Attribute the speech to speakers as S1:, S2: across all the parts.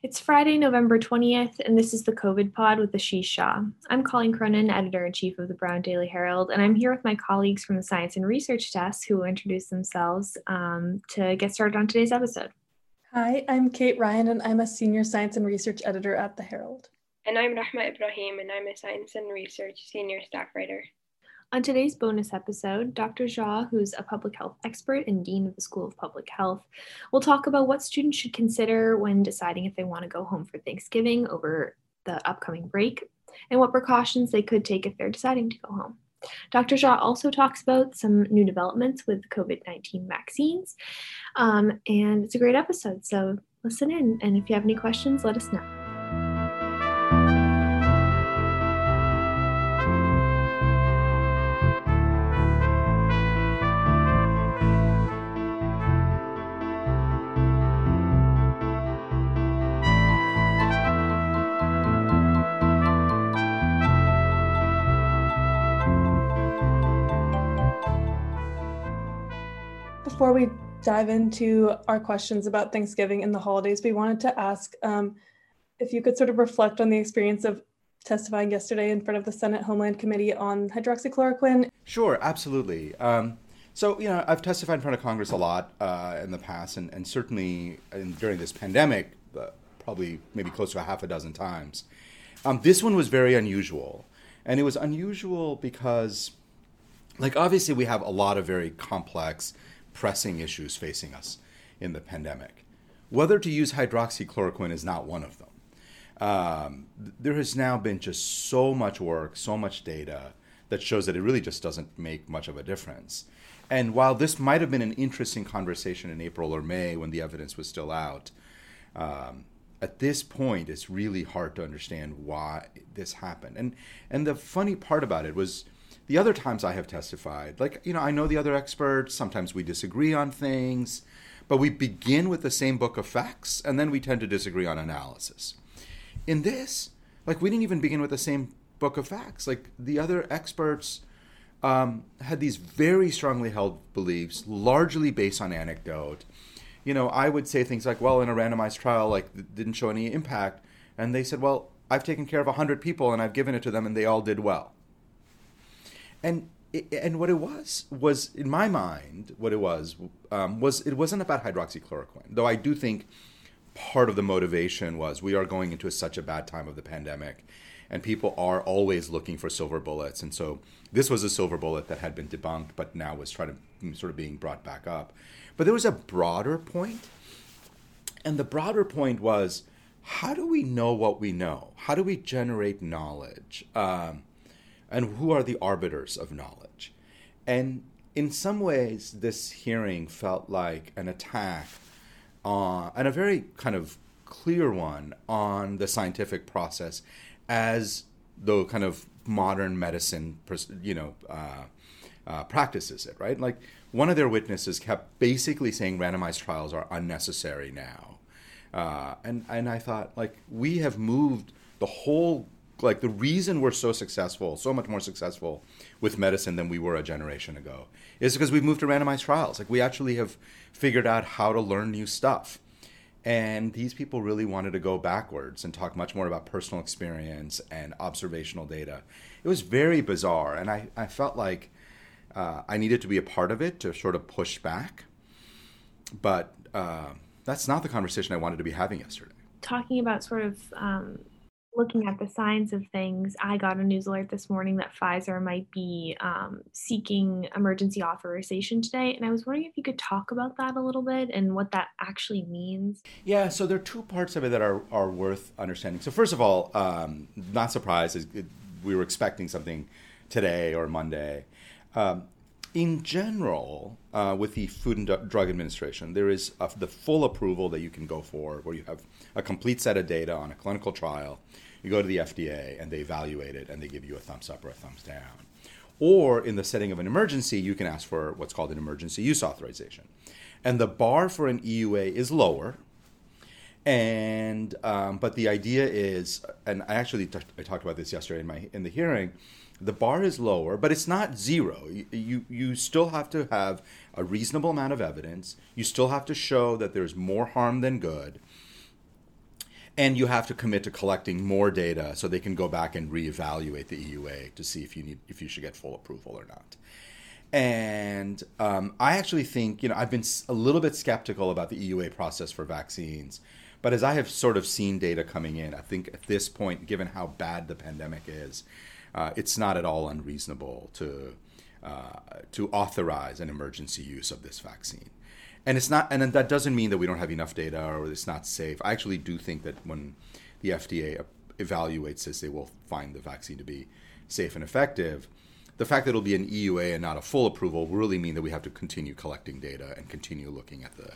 S1: It's Friday, November 20th, and this is the COVID Pod with Ashish Jha. I'm Colleen Cronin, editor in chief of the Brown Daily Herald, and I'm here with my colleagues from the Science and Research Desk who will introduce themselves um, to get started on today's episode.
S2: Hi, I'm Kate Ryan, and I'm a senior science and research editor at the Herald.
S3: And I'm Rahma Ibrahim, and I'm a science and research senior staff writer.
S1: On today's bonus episode, Dr. Jha, who's a public health expert and dean of the School of Public Health, will talk about what students should consider when deciding if they want to go home for Thanksgiving over the upcoming break and what precautions they could take if they're deciding to go home. Dr. Jha also talks about some new developments with COVID 19 vaccines. Um, and it's a great episode, so listen in. And if you have any questions, let us know.
S2: Before we dive into our questions about Thanksgiving and the holidays, we wanted to ask um, if you could sort of reflect on the experience of testifying yesterday in front of the Senate Homeland Committee on hydroxychloroquine.
S4: Sure, absolutely. Um, so, you know, I've testified in front of Congress a lot uh, in the past, and, and certainly in, during this pandemic, uh, probably maybe close to a half a dozen times. Um, this one was very unusual. And it was unusual because, like, obviously, we have a lot of very complex pressing issues facing us in the pandemic. Whether to use hydroxychloroquine is not one of them. Um, there has now been just so much work, so much data that shows that it really just doesn't make much of a difference. And while this might have been an interesting conversation in April or May when the evidence was still out, um, at this point, it's really hard to understand why this happened. And and the funny part about it was the other times I have testified, like, you know, I know the other experts, sometimes we disagree on things, but we begin with the same book of facts and then we tend to disagree on analysis. In this, like, we didn't even begin with the same book of facts. Like, the other experts um, had these very strongly held beliefs, largely based on anecdote. You know, I would say things like, well, in a randomized trial, like, didn't show any impact. And they said, well, I've taken care of 100 people and I've given it to them and they all did well and and what it was was in my mind what it was um, was it wasn't about hydroxychloroquine though i do think part of the motivation was we are going into such a bad time of the pandemic and people are always looking for silver bullets. And so this was a silver bullet that had been debunked but now was trying to mm, sort of being brought back up. But there was a broader point and the broader point was how do we know what we know? How do we generate knowledge? Um, and who are the arbiters of knowledge. And in some ways, this hearing felt like an attack on, and a very kind of clear one on the scientific process as the kind of modern medicine, you know, uh, uh, practices it, right? Like one of their witnesses kept basically saying randomized trials are unnecessary now. Uh, and, and I thought, like, we have moved the whole like the reason we're so successful, so much more successful with medicine than we were a generation ago, is because we've moved to randomized trials. Like we actually have figured out how to learn new stuff. And these people really wanted to go backwards and talk much more about personal experience and observational data. It was very bizarre, and I, I felt like uh, I needed to be a part of it to sort of push back. But uh, that's not the conversation I wanted to be having yesterday.
S1: Talking about sort of um, looking at the signs of things, I got a news alert this morning that Pfizer might be um, seeking emergency authorization today. And I was wondering if you could talk about that a little bit and what that actually means.
S4: Yeah, so there are two parts of it that are, are worth understanding. So, first of all, um, not surprised, we were expecting something today or Monday. Um, in general, uh, with the Food and Drug Administration, there is a, the full approval that you can go for, where you have a complete set of data on a clinical trial you go to the FDA and they evaluate it and they give you a thumbs up or a thumbs down. Or in the setting of an emergency, you can ask for what's called an emergency use authorization. And the bar for an EUA is lower. And um, but the idea is, and I actually t- I talked about this yesterday in my in the hearing. The bar is lower, but it's not zero. You, you you still have to have a reasonable amount of evidence. You still have to show that there's more harm than good and you have to commit to collecting more data so they can go back and reevaluate the EUA to see if you need if you should get full approval or not. And um, I actually think you know I've been a little bit skeptical about the EUA process for vaccines, but as I have sort of seen data coming in, I think at this point, given how bad the pandemic is, uh, it's not at all unreasonable to uh, to authorize an emergency use of this vaccine. And it's not and that doesn't mean that we don't have enough data or it's not safe. I actually do think that when the fda evaluates this they will find the vaccine to be safe and effective. The fact that it'll be an eua and not a full approval will really mean that we have to continue collecting data and continue looking at the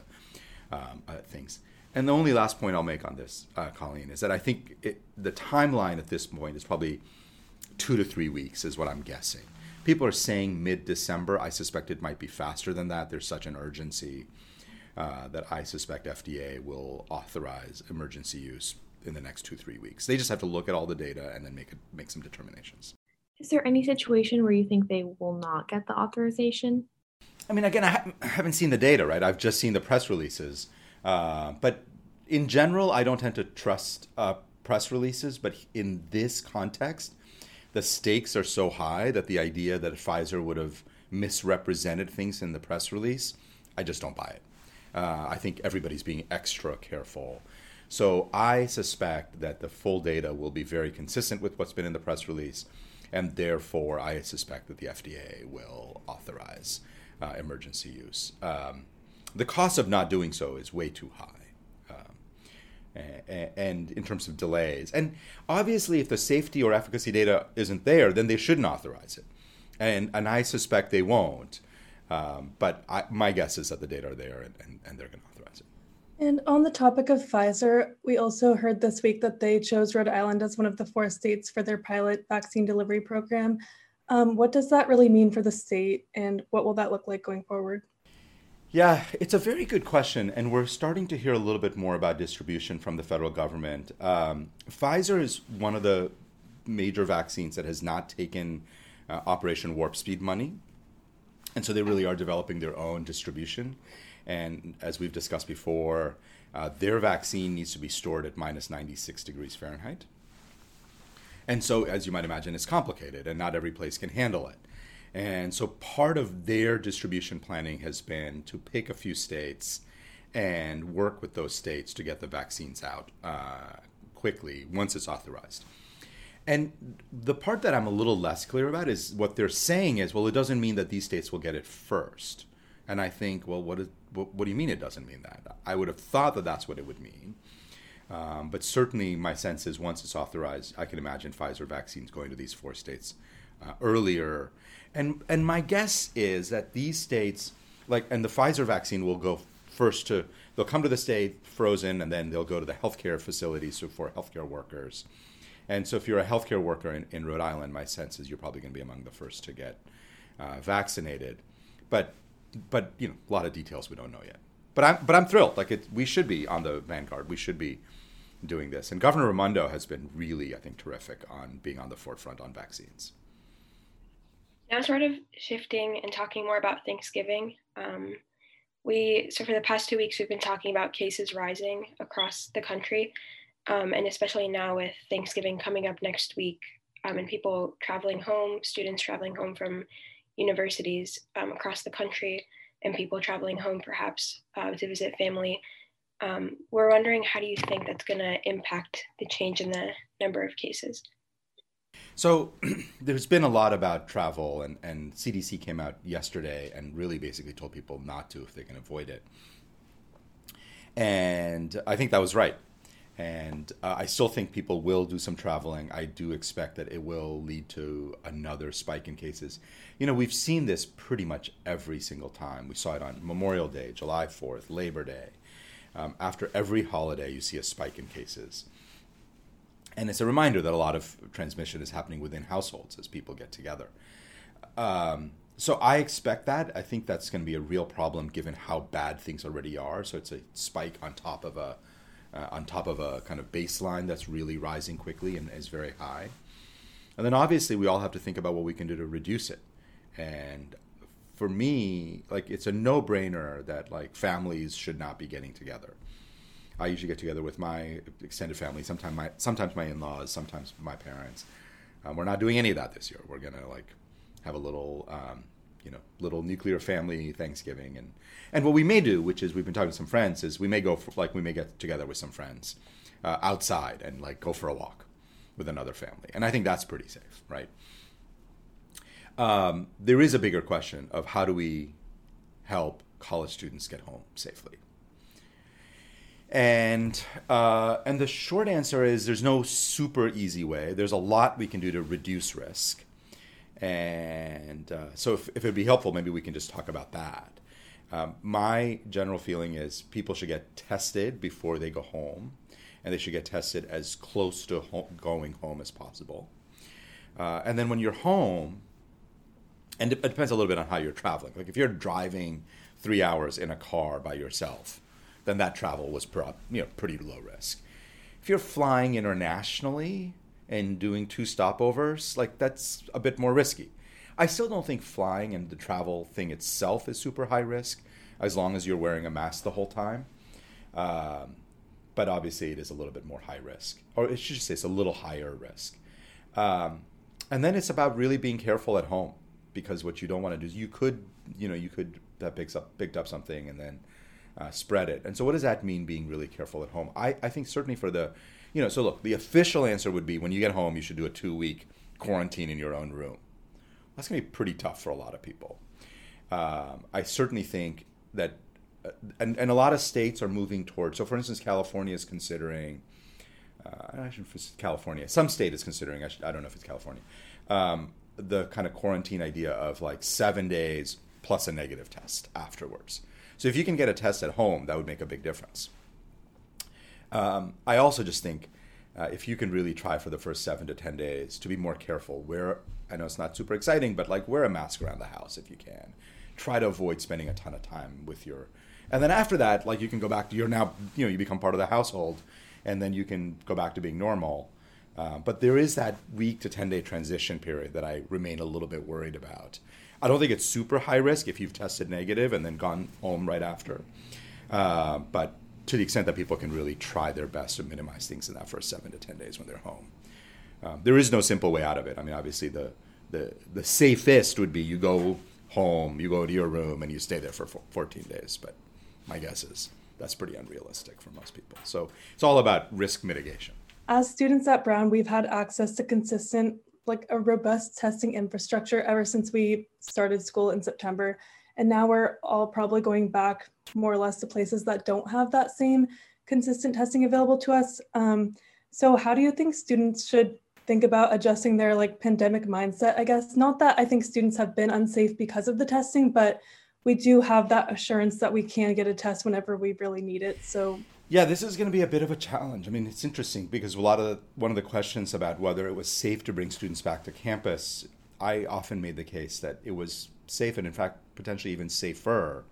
S4: um, uh, things. And the only last point i'll make on this uh, colleen is that i think it, the timeline at this point is probably two to three weeks is what i'm guessing people are saying mid December. I suspect it might be faster than that. There's such an urgency uh, that I suspect FDA will authorize emergency use in the next two three weeks. They just have to look at all the data and then make a, make some determinations.
S1: Is there any situation where you think they will not get the authorization?
S4: I mean, again, I haven't seen the data, right? I've just seen the press releases. Uh, but in general, I don't tend to trust uh, press releases. But in this context, the stakes are so high that the idea that Pfizer would have misrepresented things in the press release, I just don't buy it. Uh, I think everybody's being extra careful. So I suspect that the full data will be very consistent with what's been in the press release, and therefore I suspect that the FDA will authorize uh, emergency use. Um, the cost of not doing so is way too high and in terms of delays. And obviously, if the safety or efficacy data isn't there, then they shouldn't authorize it. And, and I suspect they won't. Um, but I, my guess is that the data are there and, and, and they're going to authorize it.
S2: And on the topic of Pfizer, we also heard this week that they chose Rhode Island as one of the four states for their pilot vaccine delivery program. Um, what does that really mean for the state, and what will that look like going forward?
S4: Yeah, it's a very good question, and we're starting to hear a little bit more about distribution from the federal government. Um, Pfizer is one of the major vaccines that has not taken uh, Operation Warp Speed money, and so they really are developing their own distribution. And as we've discussed before, uh, their vaccine needs to be stored at minus 96 degrees Fahrenheit. And so, as you might imagine, it's complicated, and not every place can handle it. And so part of their distribution planning has been to pick a few states and work with those states to get the vaccines out uh, quickly once it's authorized. And the part that I'm a little less clear about is what they're saying is, well, it doesn't mean that these states will get it first. And I think, well, what, is, what, what do you mean it doesn't mean that? I would have thought that that's what it would mean. Um, but certainly, my sense is once it's authorized, I can imagine Pfizer vaccines going to these four states uh, earlier and and my guess is that these states, like, and the Pfizer vaccine will go first to they'll come to the state frozen, and then they'll go to the healthcare facilities so for healthcare workers. And so, if you're a healthcare worker in, in Rhode Island, my sense is you're probably going to be among the first to get uh, vaccinated. But but you know, a lot of details we don't know yet. But I'm but I'm thrilled. Like it, we should be on the vanguard. We should be doing this. And Governor Raimondo has been really, I think, terrific on being on the forefront on vaccines.
S3: Now, sort of shifting and talking more about Thanksgiving. Um, we so for the past two weeks we've been talking about cases rising across the country, um, and especially now with Thanksgiving coming up next week, um, and people traveling home, students traveling home from universities um, across the country, and people traveling home perhaps uh, to visit family. Um, we're wondering how do you think that's going to impact the change in the number of cases?
S4: So there's been a lot about travel, and, and CDC came out yesterday and really basically told people not to if they can avoid it. And I think that was right. And uh, I still think people will do some traveling. I do expect that it will lead to another spike in cases. You know, we've seen this pretty much every single time. We saw it on Memorial Day, July 4th, Labor Day. Um, after every holiday, you see a spike in cases. And it's a reminder that a lot of transmission is happening within households as people get together. Um, so I expect that. I think that's going to be a real problem given how bad things already are. So it's a spike on top of a uh, on top of a kind of baseline that's really rising quickly and is very high. And then obviously we all have to think about what we can do to reduce it. And for me, like it's a no-brainer that like families should not be getting together. I usually get together with my extended family. Sometimes my sometimes my in-laws, sometimes my parents. Um, we're not doing any of that this year. We're gonna like have a little, um, you know, little nuclear family Thanksgiving, and and what we may do, which is we've been talking to some friends, is we may go for, like we may get together with some friends uh, outside and like go for a walk with another family, and I think that's pretty safe, right? Um, there is a bigger question of how do we help college students get home safely. And uh, and the short answer is there's no super easy way. There's a lot we can do to reduce risk. And uh, so if, if it'd be helpful, maybe we can just talk about that. Um, my general feeling is people should get tested before they go home, and they should get tested as close to home, going home as possible. Uh, and then when you're home, and it depends a little bit on how you're traveling. Like if you're driving three hours in a car by yourself, then that travel was you know pretty low risk. If you're flying internationally and doing two stopovers, like that's a bit more risky. I still don't think flying and the travel thing itself is super high risk, as long as you're wearing a mask the whole time. Um, but obviously, it is a little bit more high risk, or it should just say it's a little higher risk. Um, and then it's about really being careful at home, because what you don't want to do is you could, you know, you could have picks up picked up something and then uh, spread it. And so, what does that mean? Being really careful at home. I, I think certainly for the, you know, so look, the official answer would be when you get home, you should do a two week quarantine in your own room. That's going to be pretty tough for a lot of people. Um, I certainly think that, uh, and, and a lot of states are moving towards. So, for instance, California is considering. Uh, California. Some state is considering. I, should, I don't know if it's California. Um, the kind of quarantine idea of like seven days plus a negative test afterwards. So if you can get a test at home, that would make a big difference. Um, I also just think uh, if you can really try for the first seven to ten days to be more careful, wear I know it's not super exciting, but like wear a mask around the house if you can. Try to avoid spending a ton of time with your, and then after that, like you can go back to you're now you know you become part of the household, and then you can go back to being normal. Uh, but there is that week to ten day transition period that I remain a little bit worried about. I don't think it's super high risk if you've tested negative and then gone home right after. Uh, but to the extent that people can really try their best to minimize things in that first seven to 10 days when they're home. Um, there is no simple way out of it. I mean, obviously, the, the, the safest would be you go home, you go to your room, and you stay there for 14 days. But my guess is that's pretty unrealistic for most people. So it's all about risk mitigation.
S2: As students at Brown, we've had access to consistent like a robust testing infrastructure ever since we started school in September. And now we're all probably going back more or less to places that don't have that same consistent testing available to us. Um, so how do you think students should think about adjusting their like pandemic mindset? I guess not that I think students have been unsafe because of the testing, but we do have that assurance that we can get a test whenever we really need it. So
S4: yeah, this is going to be a bit of a challenge. I mean, it's interesting because a lot of the, one of the questions about whether it was safe to bring students back to campus, I often made the case that it was safe and in fact potentially even safer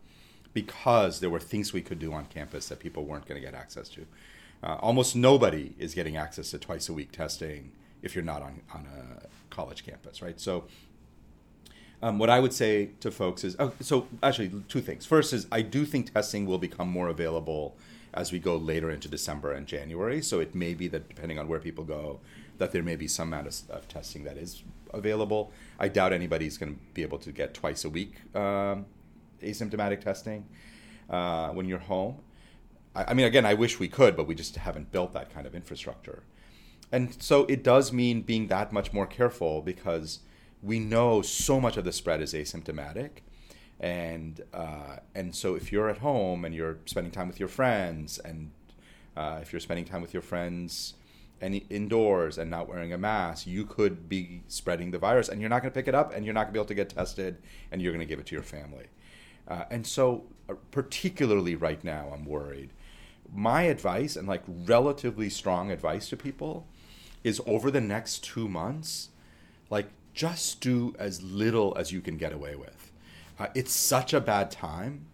S4: because there were things we could do on campus that people weren't going to get access to. Uh, almost nobody is getting access to twice a week testing if you're not on, on a college campus, right? So um, what I would say to folks is, oh, so actually two things. First is I do think testing will become more available as we go later into December and January. So it may be that depending on where people go, that there may be some amount of, of testing that is available. I doubt anybody's going to be able to get twice a week um, asymptomatic testing uh, when you're home. I, I mean, again, I wish we could, but we just haven't built that kind of infrastructure. And so it does mean being that much more careful because we know so much of the spread is asymptomatic and uh, and so if you're at home and you're spending time with your friends and uh, if you're spending time with your friends and indoors and not wearing a mask, you could be spreading the virus, and you're not going to pick it up, and you're not going to be able to get tested, and you're going to give it to your family. Uh, and so, uh, particularly right now, I'm worried. My advice, and like relatively strong advice to people, is over the next two months, like just do as little as you can get away with uh, it's such a bad time.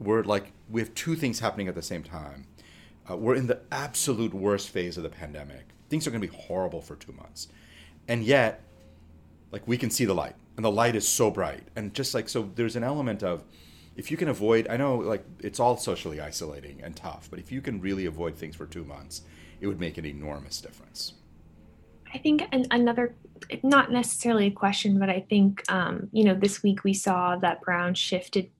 S4: We're like we have two things happening at the same time. Uh, we're in the absolute worst phase of the pandemic. Things are going to be horrible for two months, and yet, like we can see the light, and the light is so bright, and just like so, there's an element of if you can avoid, I know like it's all socially isolating and tough, but if you can really avoid things for two months, it would make an enormous difference.
S1: I think an, another, not necessarily a question, but I think, um, you know, this week we saw that Brown shifted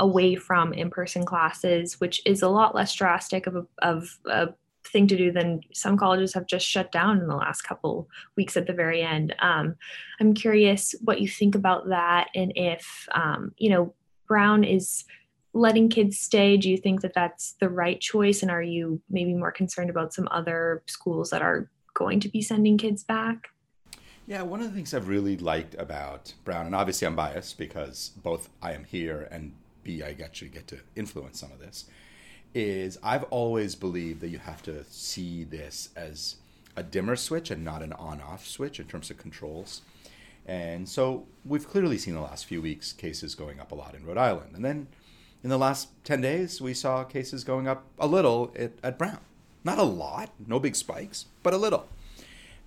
S1: away from in-person classes, which is a lot less drastic of a, of a thing to do than some colleges have just shut down in the last couple weeks at the very end. Um, I'm curious what you think about that, and if um, you know Brown is letting kids stay. Do you think that that's the right choice, and are you maybe more concerned about some other schools that are going to be sending kids back?
S4: Yeah, one of the things I've really liked about Brown, and obviously I'm biased because both I am here and B, I actually get to influence some of this, is I've always believed that you have to see this as a dimmer switch and not an on off switch in terms of controls. And so we've clearly seen the last few weeks cases going up a lot in Rhode Island. And then in the last 10 days, we saw cases going up a little at, at Brown. Not a lot, no big spikes, but a little.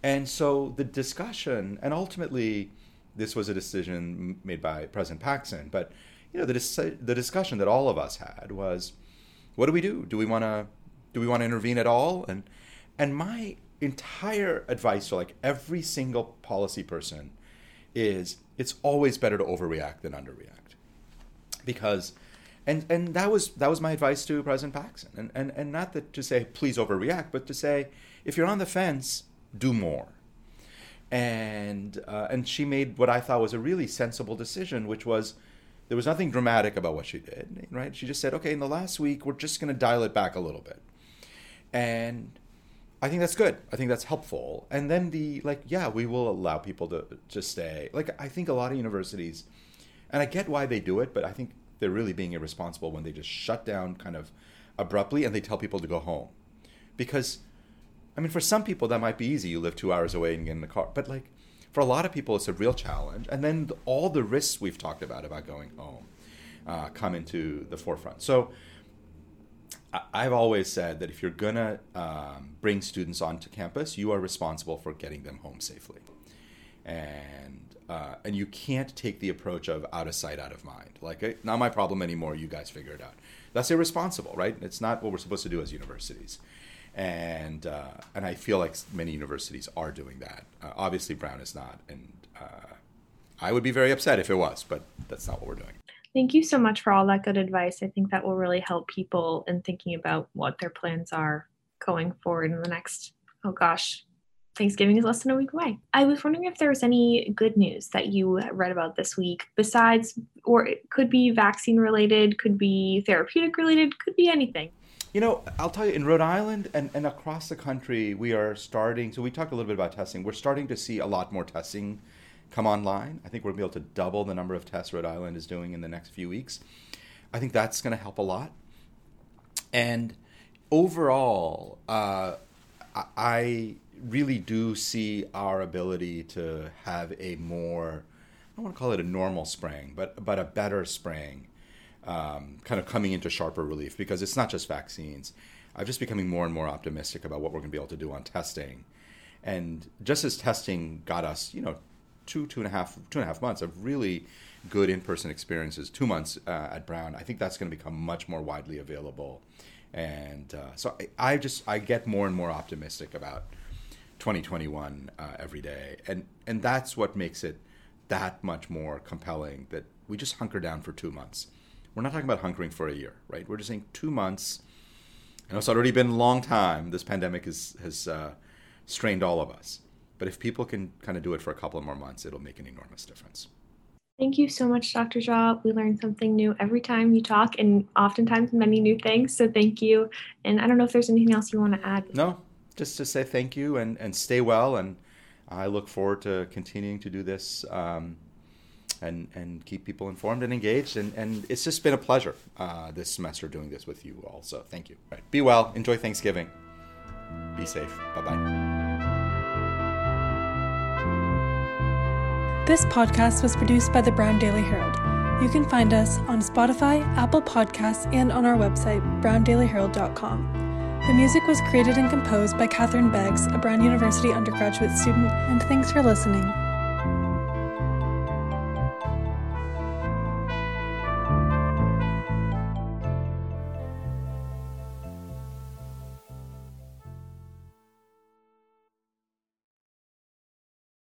S4: And so the discussion, and ultimately, this was a decision made by President Paxson, but you know the, dis- the discussion that all of us had was what do we do? Do we want to do we want to intervene at all? And and my entire advice to like every single policy person is it's always better to overreact than underreact. Because and and that was that was my advice to President Paxson. And and, and not that to say please overreact, but to say if you're on the fence, do more. And uh, and she made what I thought was a really sensible decision, which was there was nothing dramatic about what she did, right? She just said, okay, in the last week, we're just going to dial it back a little bit. And I think that's good. I think that's helpful. And then the, like, yeah, we will allow people to, to stay. Like, I think a lot of universities, and I get why they do it, but I think they're really being irresponsible when they just shut down kind of abruptly and they tell people to go home. Because, I mean, for some people, that might be easy. You live two hours away and get in the car. But, like, for a lot of people, it's a real challenge. And then all the risks we've talked about about going home uh, come into the forefront. So I've always said that if you're gonna um, bring students onto campus, you are responsible for getting them home safely, and uh, and you can't take the approach of out of sight, out of mind. Like not my problem anymore. You guys figure it out. That's irresponsible, right? It's not what we're supposed to do as universities and uh, and I feel like many universities are doing that. Uh, obviously, Brown is not, and uh, I would be very upset if it was, but that's not what we're doing.
S1: Thank you so much for all that good advice. I think that will really help people in thinking about what their plans are going forward in the next. Oh gosh, Thanksgiving is less than a week away. I was wondering if there was any good news that you read about this week besides, or it could be vaccine related, could be therapeutic related, could be anything.
S4: You know, I'll tell you, in Rhode Island and, and across the country, we are starting. So we talked a little bit about testing. We're starting to see a lot more testing come online. I think we're going to be able to double the number of tests Rhode Island is doing in the next few weeks. I think that's going to help a lot. And overall, uh, I really do see our ability to have a more, I don't want to call it a normal spring, but, but a better spring um, kind of coming into sharper relief because it's not just vaccines. I'm just becoming more and more optimistic about what we're going to be able to do on testing. And just as testing got us, you know, two, two and a half, two and a half months of really good in-person experiences, two months uh, at Brown, I think that's going to become much more widely available. And uh, so I, I, just I get more and more optimistic about 2021 uh, every day, and and that's what makes it that much more compelling that we just hunker down for two months we're not talking about hunkering for a year, right? We're just saying two months. I know it's already been a long time. This pandemic is, has uh, strained all of us. But if people can kind of do it for a couple of more months, it'll make an enormous difference.
S1: Thank you so much, Dr. Jha. We learn something new every time you talk, and oftentimes many new things. So thank you. And I don't know if there's anything else you want to add.
S4: No, just to say thank you and, and stay well. And I look forward to continuing to do this um, and, and keep people informed and engaged. And, and it's just been a pleasure uh, this semester doing this with you all. So thank you. Right. Be well. Enjoy Thanksgiving. Be safe. Bye bye.
S2: This podcast was produced by the Brown Daily Herald. You can find us on Spotify, Apple Podcasts, and on our website, browndailyherald.com. The music was created and composed by Catherine Beggs, a Brown University undergraduate student, and thanks for listening.